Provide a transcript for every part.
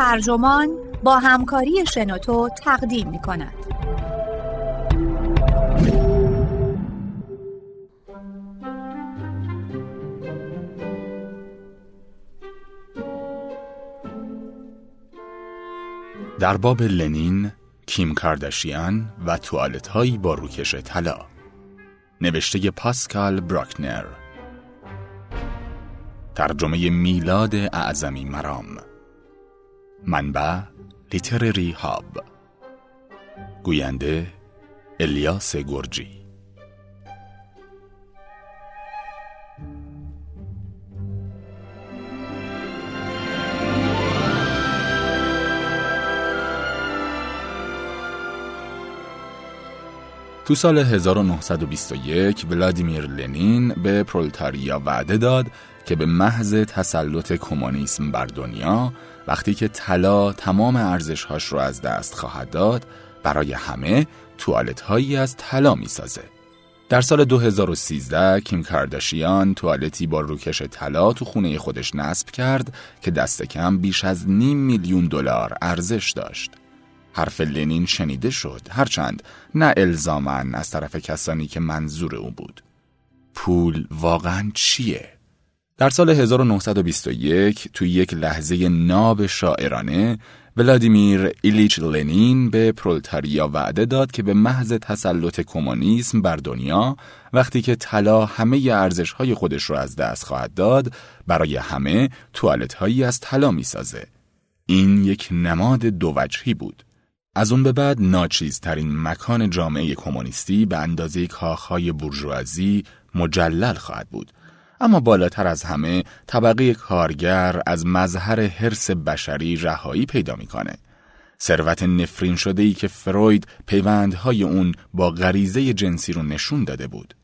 ترجمان با همکاری شنوتو تقدیم می کند. در باب لنین، کیم کارداشیان و توالت هایی با روکش طلا. نوشته پاسکال براکنر. ترجمه میلاد اعظمی مرام. منبع لیترری هاب گوینده الیاس گرجی تو سال 1921 ولادیمیر لنین به پرولتاریا وعده داد که به محض تسلط کمونیسم بر دنیا وقتی که طلا تمام ارزشهاش رو از دست خواهد داد برای همه توالت هایی از طلا می‌سازه. در سال 2013 کیم کارداشیان توالتی با روکش طلا تو خونه خودش نصب کرد که دست کم بیش از نیم میلیون دلار ارزش داشت. حرف لنین شنیده شد هرچند نه الزامن از طرف کسانی که منظور او بود پول واقعا چیه؟ در سال 1921 توی یک لحظه ناب شاعرانه ولادیمیر ایلیچ لنین به پرولتاریا وعده داد که به محض تسلط کمونیسم بر دنیا وقتی که طلا همه ارزش های خودش رو از دست خواهد داد برای همه توالت هایی از طلا می‌سازه این یک نماد دو وجهی بود از اون به بعد ناچیزترین مکان جامعه کمونیستی به اندازه کاخهای برجوازی مجلل خواهد بود. اما بالاتر از همه طبقه کارگر از مظهر حرس بشری رهایی پیدا می‌کنه. ثروت نفرین شده ای که فروید پیوندهای اون با غریزه جنسی رو نشون داده بود.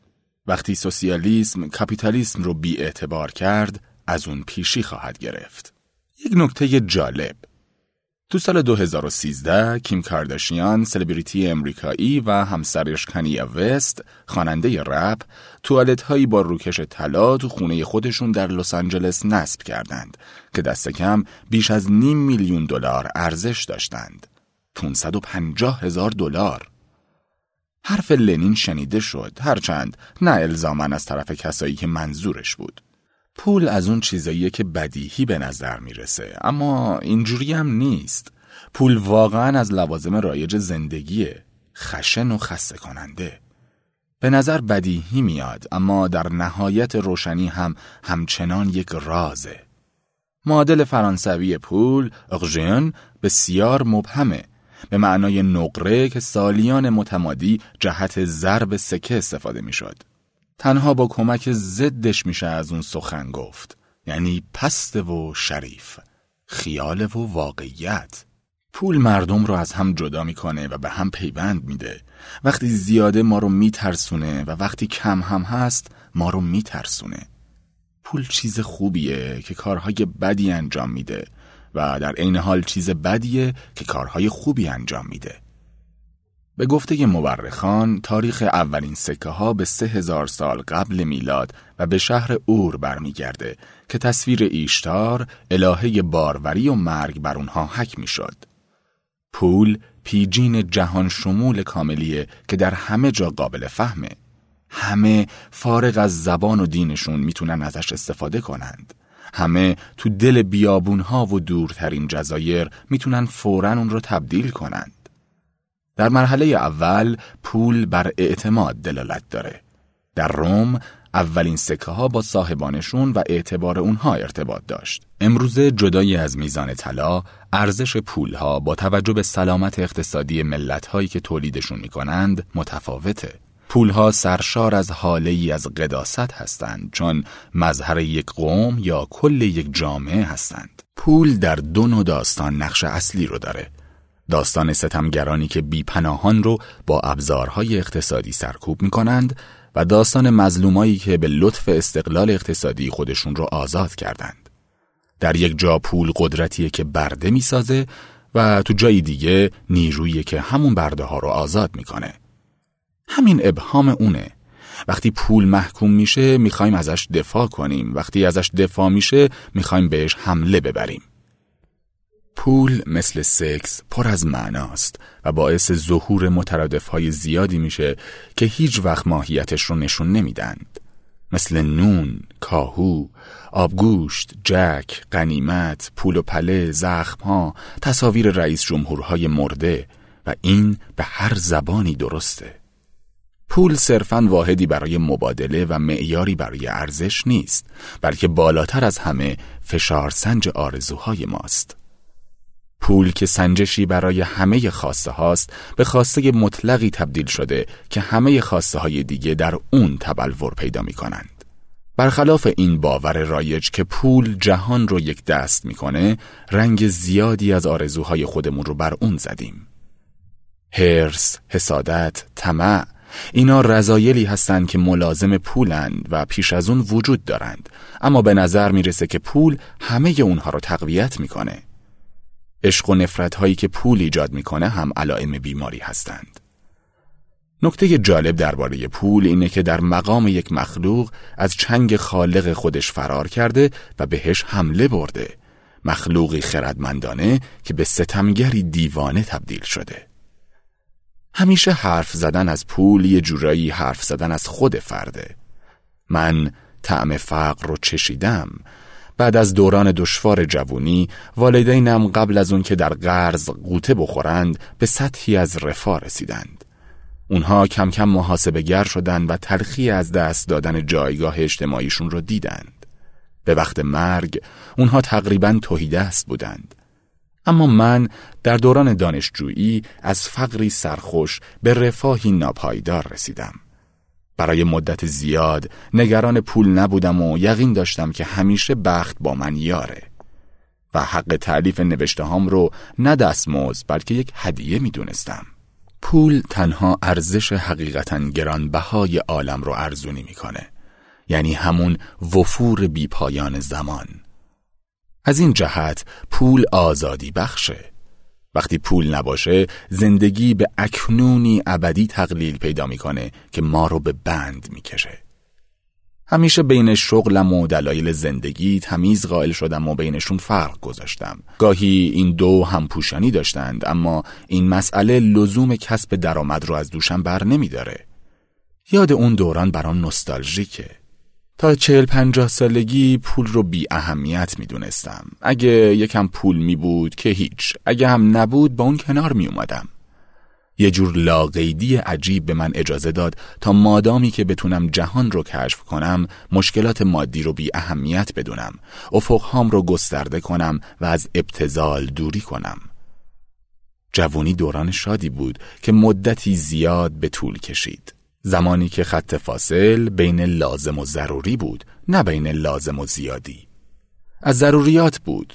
وقتی سوسیالیسم کاپیتالیسم رو بی اعتبار کرد، از اون پیشی خواهد گرفت. یک نکته جالب تو سال 2013 کیم کارداشیان سلبریتی امریکایی و همسرش کنیا وست خواننده رپ توالت هایی با روکش طلا تو خونه خودشون در لس آنجلس نصب کردند که دست کم بیش از نیم میلیون دلار ارزش داشتند. 550 هزار دلار. حرف لنین شنیده شد. هرچند نه الزامن از طرف کسایی که منظورش بود. پول از اون چیزاییه که بدیهی به نظر می‌رسه. اما اینجوری هم نیست. پول واقعا از لوازم رایج زندگیه. خشن و خسته کننده. به نظر بدیهی میاد اما در نهایت روشنی هم همچنان یک رازه. معادل فرانسوی پول اغژن بسیار مبهمه. به معنای نقره که سالیان متمادی جهت ضرب سکه استفاده می‌شد. تنها با کمک ضدش میشه از اون سخن گفت. یعنی پست و شریف خیال و واقعیت. پول مردم رو از هم جدا می‌کنه و به هم پیوند میده. وقتی زیاده ما رو میترسونه و وقتی کم هم هست ما رو میترسونه. پول چیز خوبیه که کارهای بدی انجام میده و در عین حال چیز بدیه که کارهای خوبی انجام میده. به گفته مورخان تاریخ اولین سکه ها به سه هزار سال قبل میلاد و به شهر اور برمیگرده که تصویر ایشتار الهه باروری و مرگ بر اونها حک می‌شد. پول پیجین جهان شمول کاملیه که در همه جا قابل فهمه. همه فارغ از زبان و دینشون می‌تونن ازش استفاده کنند. همه تو دل بیابونها و دورترین جزایر می‌تونن فورا اون رو تبدیل کنند. در مرحله اول پول بر اعتماد دلالت داره. در روم اولین سکه ها با صاحبانشون و اعتبار اونها ارتباط داشت. امروزه جدای از میزان طلا، ارزش پول ها با توجه به سلامت اقتصادی ملت هایی که تولیدشون می‌کنند متفاوته. پول ها سرشار از حاله ای از قداست هستند چون مظهر یک قوم یا کل یک جامعه هستند. پول در دو نوع داستان نقش اصلی رو داره. داستان ستمگرانی که بیپناهان رو با ابزارهای اقتصادی سرکوب می کنند و داستان مظلومایی که به لطف استقلال اقتصادی خودشون رو آزاد کردند. در یک جا پول قدرتیه که برده می‌سازه و تو جای دیگه نیرویی که همون برده ها رو آزاد می‌کنه. همین ابهام اونه. وقتی پول محکوم میشه می‌خوایم ازش دفاع کنیم. وقتی ازش دفاع میشه می‌خوایم بهش حمله ببریم. پول مثل سکس پر از معناست و باعث ظهور مترادف های زیادی میشه که هیچ وقت ماهیتش رو نشون نمیدند. مثل نون، کاهو، آبگوشت، جک، قنیمت، پول و پله، زخمها، تصاویر رئیس جمهورهای مرده و این به هر زبانی درسته. پول صرفا واحدی برای مبادله و معیاری برای ارزش نیست بلکه بالاتر از همه فشار سنج آرزوهای ماست پول که سنجشی برای همه خواسته هاست به خواسته مطلقی تبدیل شده که همه خواسته های دیگه در اون تبلور پیدا می کنند. برخلاف این باور رایج که پول جهان رو یک دست می‌کنه رنگ زیادی از آرزوهای خودمون رو بر اون زدیم. هرس، حسادت، طمع اینا رضایلی هستند که ملازم پولند و پیش از اون وجود دارند. اما به نظر می‌رسه که پول همه اونها رو تقویت می‌کنه. عشق و نفرت هایی که پول ایجاد می‌کنه هم علائم بیماری هستند. نکته جالب درباره پول اینه که در مقام یک مخلوق از چنگ خالق خودش فرار کرده و بهش حمله برده. مخلوقی خردمندانه که به ستمگری دیوانه تبدیل شده. همیشه حرف زدن از پول یه جورایی حرف زدن از خود فرده. من طعم فقر رو چشیدم بعد از دوران دشوار جوونی والدینم قبل از اون که در قرض قوطه بخورند به سطحی از رفاه رسیدند. اونها کم کم محاسبه گر شدن و تلخی از دست دادن جایگاه اجتماعیشون رو دیدند. به وقت مرگ اونها تقریبا توهیدست بودند. اما من در دوران دانشجویی از فقری سرخوش به رفاهی ناپایدار رسیدم. برای مدت زیاد نگران پول نبودم و یقین داشتم که همیشه بخت با من یاره. و حق تعلیف نوشته هم رو نه دستموز بلکه یک هدیه می دونستم. پول تنها ارزش حقیقتا گرانبهای عالم رو ارزونی می‌کنه. یعنی همون وفور بیپایان زمان. از این جهت پول آزادی بخشه. وقتی پول نباشه زندگی به اکنونی ابدی تقلیل پیدا می‌کنه که ما رو به بند می‌کشه. همیشه بین شغلم و دلایل زندگی تمیز قائل شدم و بینشون فرق گذاشتم. گاهی این دو هم پوشانی داشتند اما این مسئله لزوم کسب درآمد رو از دوشم بر نمیداره. یاد اون دوران برام نستالژیکه. تا چهل پنجاه سالگی پول رو بی اهمیت می دونستم. اگه یکم پول می بود که هیچ. اگه هم نبود با اون کنار می اومدم. یه جور لاقیدی عجیب به من اجازه داد تا مادامی که بتونم جهان رو کشف کنم مشکلات مادی رو بی اهمیت بدونم افقهام رو گسترده کنم و از ابتزال دوری کنم جوونی دوران شادی بود که مدتی زیاد به طول کشید زمانی که خط فاصل بین لازم و ضروری بود نه بین لازم و زیادی. از ضروریات بود.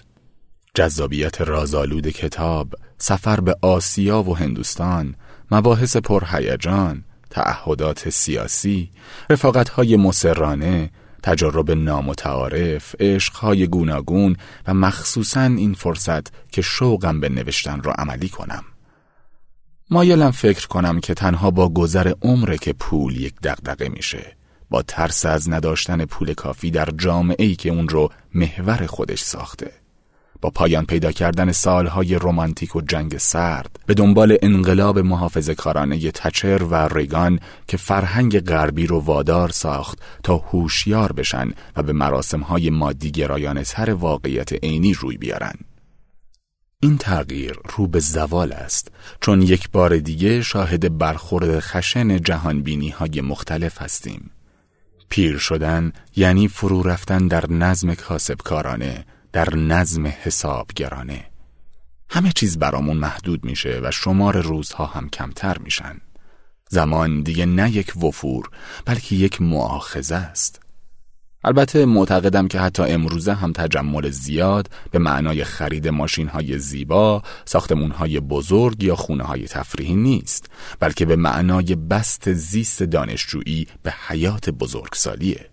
جذابیت رازآلود کتاب سفر به آسیا و هندوستان مباحث پرهیجان تعهدات سیاسی رفاقتهای مسررانه تجرب نامتعارف عشقهای گوناگون و مخصوصا این فرصت که شوقم به نوشتن را عملی کنم. مایلم فکر کنم که تنها با گذر عمره که پول یک دغدغه میشه با ترس از نداشتن پول کافی در جامعه ای که اون رو محور خودش ساخته. با پایان پیدا کردن سالهای رمانتیک و جنگ سرد به دنبال انقلاب محافظ کارانه تچر و ریگان که فرهنگ غربی رو وادار ساخت تا هوشیار بشن و به مراسمهای مادی گرایانه تر واقعیت عینی روی بیارن. این تغییر رو به زوال است چون یک بار دیگه شاهد برخورد خشن جهانبینی های مختلف هستیم. پیر شدن یعنی فرو رفتن در نظم کاسبکارانه در نظم حسابگرانه. همه چیز برامون محدود میشه و شمار روزها هم کمتر میشن. زمان دیگه نه یک وفور بلکه یک معاخذه است. البته معتقدم که حتی امروزه هم تجمل زیاد به معنای خرید ماشین های زیبا، ساختمون های بزرگ یا خونه های تفریحی نیست بلکه به معنای بست زیست دانشجویی به حیات بزرگسالیه.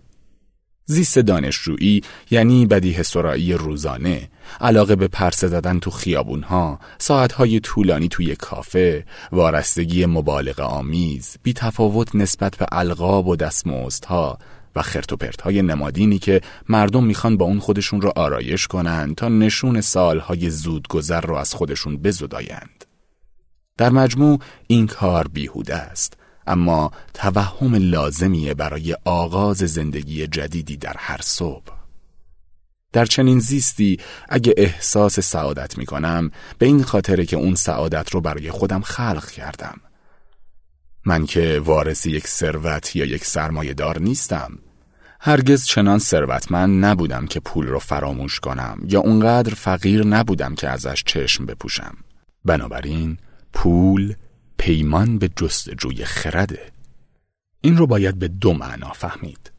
زیست دانشجویی یعنی بدیه سرایی روزانه، علاقه به پرسه زدن تو خیابونها، ساعتهای طولانی توی کافه، وارستگی مبالغ آمیز، بی تفاوت نسبت به القاب و دستمزدها، و خرت های نمادینی که مردم می‌خوان با اون خودشون رو آرایش کنند تا نشون سالهای زودگذر رو از خودشون بزدایند. در مجموع این کار بیهوده است اما توهم لازمیه برای آغاز زندگی جدیدی در هر صبح. در چنین زیستی اگه احساس سعادت می کنم به این خاطره که اون سعادت رو برای خودم خلق کردم. من که وارث یک ثروت یا یک سرمایه دار نیستم. هرگز چنان ثروتمند نبودم که پول رو فراموش کنم یا اونقدر فقیر نبودم که ازش چشم بپوشم. بنابراین پول پیمان به جستجوی خرده. این رو باید به دو معنا فهمید.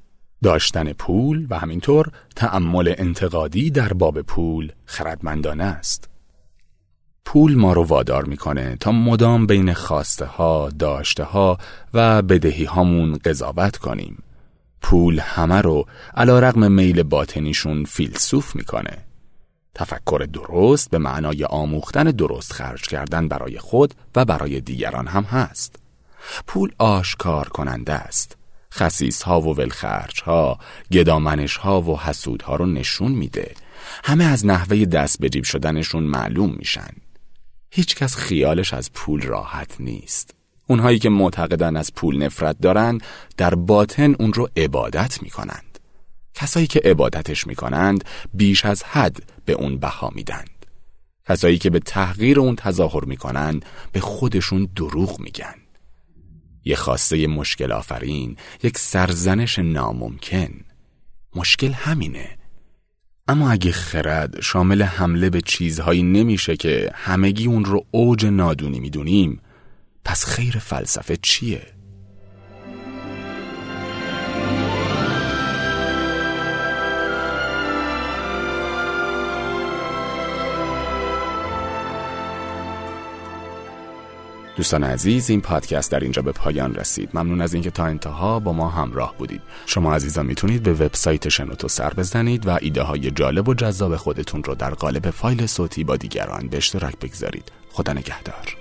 داشتن پول و همینطور تأمل انتقادی در باب پول خردمندانه است. پول ما رو وادار می‌کنه تا مدام بین خواسته ها، داشته ها و بدهی هامون قضاوت کنیم. پول همه رو علا رقم میل باطنیشون فیلسوف می‌کنه. تفکر درست به معنای آموختن درست خرج کردن برای خود و برای دیگران هم هست. پول آشکار کننده است. خسیس ها و ولخرج ها، گدامنش ها و حسود ها رو نشون میده. همه از نحوه دست به جیب شدنشون معلوم میشن. هیچکس خیالش از پول راحت نیست. اونهایی که معتقدن از پول نفرت دارن در باطن اون رو عبادت می‌کنند. کسایی که عبادتش می‌کنند بیش از حد به اون بها میدند. کسایی که به تحقیر اون تظاهر می‌کنند به خودشون دروغ میگن. یه خواسته مشکل آفرین، یک سرزنش ناممکن. مشکل همینه. اما اگه خرد شامل حمله به چیزهایی نمیشه که همگی اون رو اوج نادونی می‌دونیم، پس خیر فلسفه چیه؟ دوستان عزیز این پادکست در اینجا به پایان رسید. ممنون از اینکه تا انتها با ما همراه بودید. شما عزیزان می‌تونید به وبسایت شنوتو سر بزنید و ایده های جالب و جذاب خودتون رو در قالب فایل صوتی با دیگران به اشتراک بگذارید. خدا نگهدار.